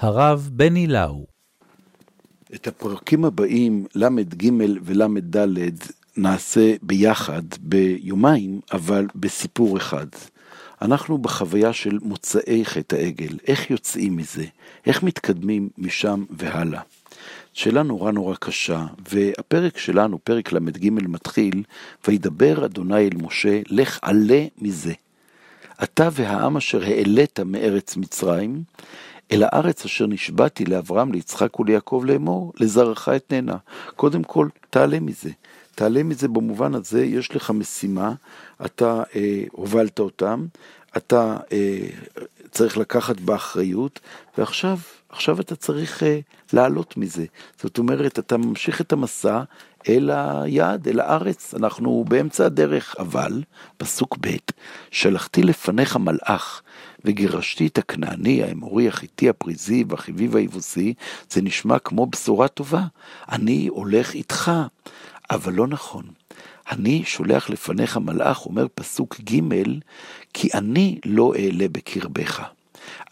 הרב בני לאו. את הפרקים הבאים, ל"ג ול"ד, נעשה ביחד ביומיים, אבל בסיפור אחד. אנחנו בחוויה של מוצאי חטא העגל, איך יוצאים מזה, איך מתקדמים משם והלאה. שאלה נורא נורא קשה, והפרק שלנו, פרק ל"ג, מתחיל, וידבר אדוני אל משה, לך עלה מזה. אתה והעם אשר העלית מארץ מצרים, אל הארץ אשר נשבעתי לאברהם, ליצחק וליעקב לאמור, לזרעך אתננה. קודם כל, תעלה מזה. תעלה מזה במובן הזה, יש לך משימה, אתה אה, הובלת אותם, אתה אה, צריך לקחת באחריות, ועכשיו, עכשיו אתה צריך אה, לעלות מזה. זאת אומרת, אתה ממשיך את המסע אל היעד, אל הארץ. אנחנו באמצע הדרך, אבל, פסוק ב', שלחתי לפניך מלאך, וגירשתי את הכנעני, האמורי, החיטי, הפריזי והחיבי והיבוסי, זה נשמע כמו בשורה טובה. אני הולך איתך, אבל לא נכון. אני שולח לפניך מלאך, אומר פסוק ג', כי אני לא אעלה בקרבך.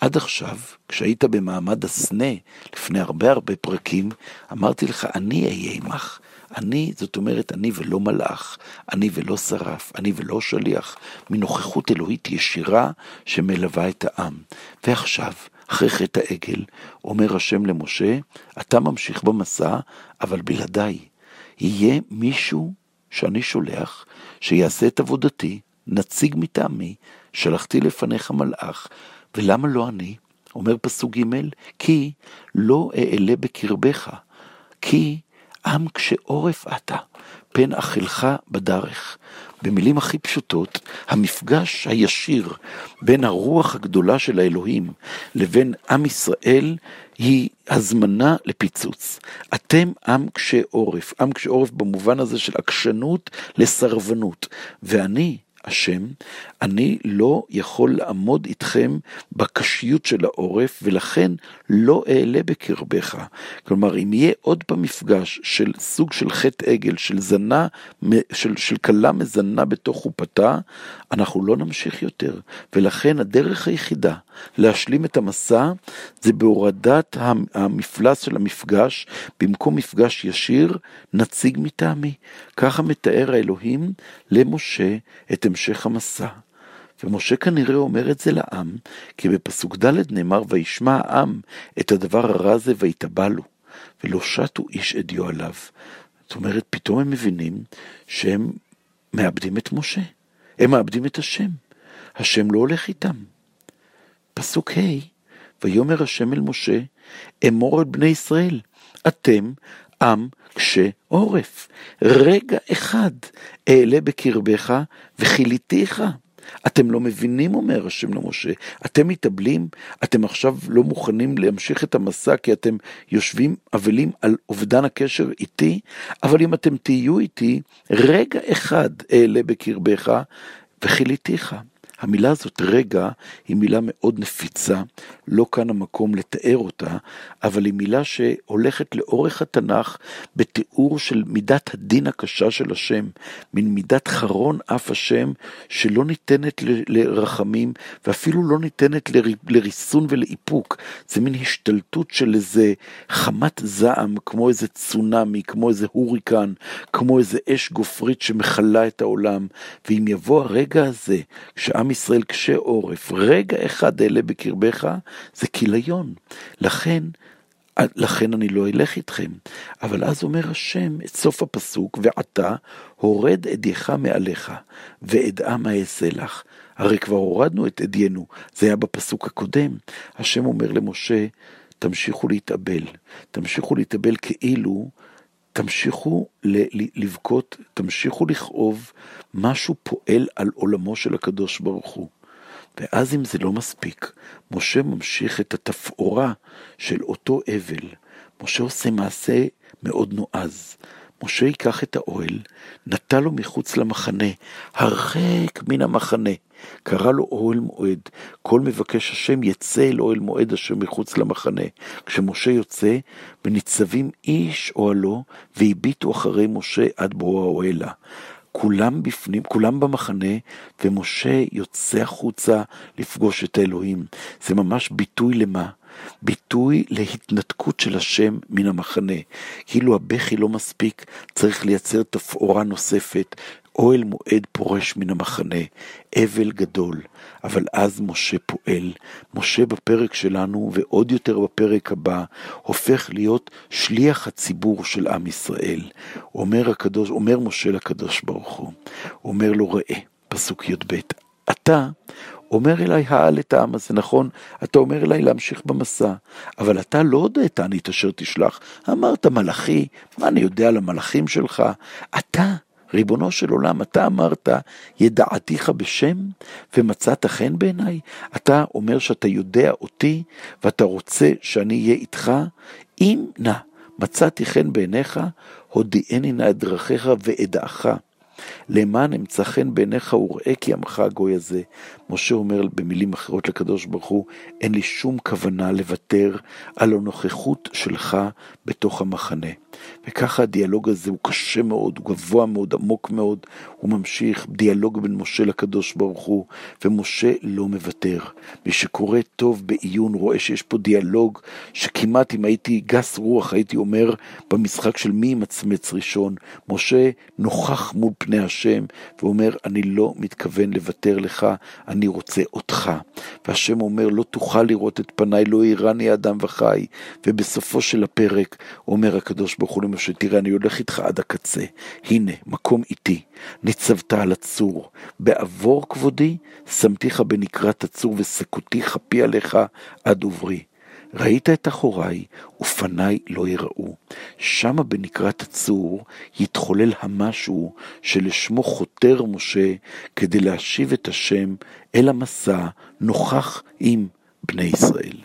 עד עכשיו, כשהיית במעמד הסנה, לפני הרבה הרבה פרקים, אמרתי לך, אני אהיה עמך. אני, זאת אומרת, אני ולא מלאך, אני ולא שרף, אני ולא שליח, מנוכחות אלוהית ישירה שמלווה את העם. ועכשיו, אחרי חטא העגל, אומר השם למשה, אתה ממשיך במסע, אבל בלעדיי. יהיה מישהו שאני שולח, שיעשה את עבודתי, נציג מטעמי, שלחתי לפניך מלאך, ולמה לא אני? אומר פסוק ג', כי לא אעלה בקרבך, כי עם קשה עורף אתה, פן אכלך בדרך. במילים הכי פשוטות, המפגש הישיר בין הרוח הגדולה של האלוהים לבין עם ישראל היא הזמנה לפיצוץ. אתם עם קשה עורף, עם קשה עורף במובן הזה של עקשנות לסרבנות, ואני, השם, אני לא יכול לעמוד איתכם בקשיות של העורף, ולכן לא אעלה בקרבך. כלומר, אם יהיה עוד פעם מפגש של סוג של חטא עגל, של זנה, של, של כלה מזנה בתוך חופתה, אנחנו לא נמשיך יותר. ולכן הדרך היחידה להשלים את המסע זה בהורדת המפלס של המפגש, במקום מפגש ישיר, נציג מטעמי. ככה מתאר האלוהים למשה את המשך המסע. ומשה כנראה אומר את זה לעם, כי בפסוק ד' נאמר, וישמע העם את הדבר הרע הזה ויתבע לו, ולא שטו איש אדיו עליו. זאת אומרת, פתאום הם מבינים שהם מאבדים את משה, הם מאבדים את השם, השם לא הולך איתם. פסוק ה', ויאמר השם אל משה, אמור את בני ישראל, אתם עם קשה עורף. רגע אחד אעלה בקרבך וכיליתיך. אתם לא מבינים, אומר השם למשה, אתם מתאבלים, אתם עכשיו לא מוכנים להמשיך את המסע כי אתם יושבים אבלים על אובדן הקשר איתי, אבל אם אתם תהיו איתי, רגע אחד אעלה בקרבך וכיליתיך. המילה הזאת רגע היא מילה מאוד נפיצה, לא כאן המקום לתאר אותה, אבל היא מילה שהולכת לאורך התנ"ך בתיאור של מידת הדין הקשה של השם, מין מידת חרון אף השם שלא ניתנת לרחמים ואפילו לא ניתנת לריסון ולאיפוק. זה מין השתלטות של איזה חמת זעם, כמו איזה צונאמי, כמו איזה הוריקן, כמו איזה אש גופרית שמכלה את העולם. ואם יבוא הרגע הזה, כשעם עם ישראל קשה עורף, רגע אחד אלה בקרבך, זה כיליון. לכן, לכן אני לא אלך איתכם. אבל אז אומר השם את סוף הפסוק, ועתה הורד אדיך מעליך, מה אעשה לך. הרי כבר הורדנו את אדיינו, זה היה בפסוק הקודם. השם אומר למשה, תמשיכו להתאבל, תמשיכו להתאבל כאילו תמשיכו לבכות, תמשיכו לכאוב, משהו פועל על עולמו של הקדוש ברוך הוא. ואז אם זה לא מספיק, משה ממשיך את התפאורה של אותו אבל. משה עושה מעשה מאוד נועז. משה ייקח את האוהל, נטע לו מחוץ למחנה, הרחק מן המחנה. קרא לו אוהל מועד, כל מבקש השם יצא אל אוהל מועד אשר מחוץ למחנה. כשמשה יוצא, וניצבים איש אוהלו, והביטו אחרי משה עד בואו האוהלה. כולם בפנים, כולם במחנה, ומשה יוצא החוצה לפגוש את האלוהים. זה ממש ביטוי למה? ביטוי להתנתקות של השם מן המחנה. כאילו הבכי לא מספיק, צריך לייצר תפאורה נוספת, אוהל מועד פורש מן המחנה, אבל גדול. אבל אז משה פועל. משה בפרק שלנו, ועוד יותר בפרק הבא, הופך להיות שליח הציבור של עם ישראל. אומר, הקדוש, אומר משה לקדוש ברוך הוא, אומר לו ראה, פסוק י"ב, אתה אומר אליי העל את העם הזה, נכון? אתה אומר אליי להמשיך במסע, אבל אתה לא הודית אני את אשר תשלח. אמרת מלאכי, מה אני יודע על המלאכים שלך? אתה ריבונו של עולם, אתה אמרת, ידעתיך בשם ומצאת חן בעיניי? אתה אומר שאתה יודע אותי ואתה רוצה שאני אהיה איתך? אם נא מצאתי חן בעיניך, הודיעני נא את דרכיך ואדעך. למען אמצא חן בעיניך וראה כי עמך הגוי הזה. משה אומר במילים אחרות לקדוש ברוך הוא, אין לי שום כוונה לוותר על הנוכחות שלך בתוך המחנה. וככה הדיאלוג הזה הוא קשה מאוד, הוא גבוה מאוד, עמוק מאוד, הוא ממשיך, דיאלוג בין משה לקדוש ברוך הוא, ומשה לא מוותר. מי שקורא טוב בעיון רואה שיש פה דיאלוג שכמעט אם הייתי גס רוח הייתי אומר במשחק של מי ימצמץ ראשון. משה נוכח מול פני השם ואומר אני לא מתכוון לוותר לך, אני רוצה אותך. והשם אומר לא תוכל לראות את פניי, לא יראני אדם וחי. ובסופו של הפרק אומר הקדוש ברוך הוא למשה תראה אני הולך איתך עד הקצה, הנה מקום איתי, ניצבת על הצור, בעבור כבודי שמתיך בנקרת הצור וסקותי כפי עליך עד עוברי. ראית את אחוריי, ופניי לא יראו. שמה בנקרת הצור יתחולל המשהו שלשמו חותר משה כדי להשיב את השם אל המסע נוכח עם בני ישראל.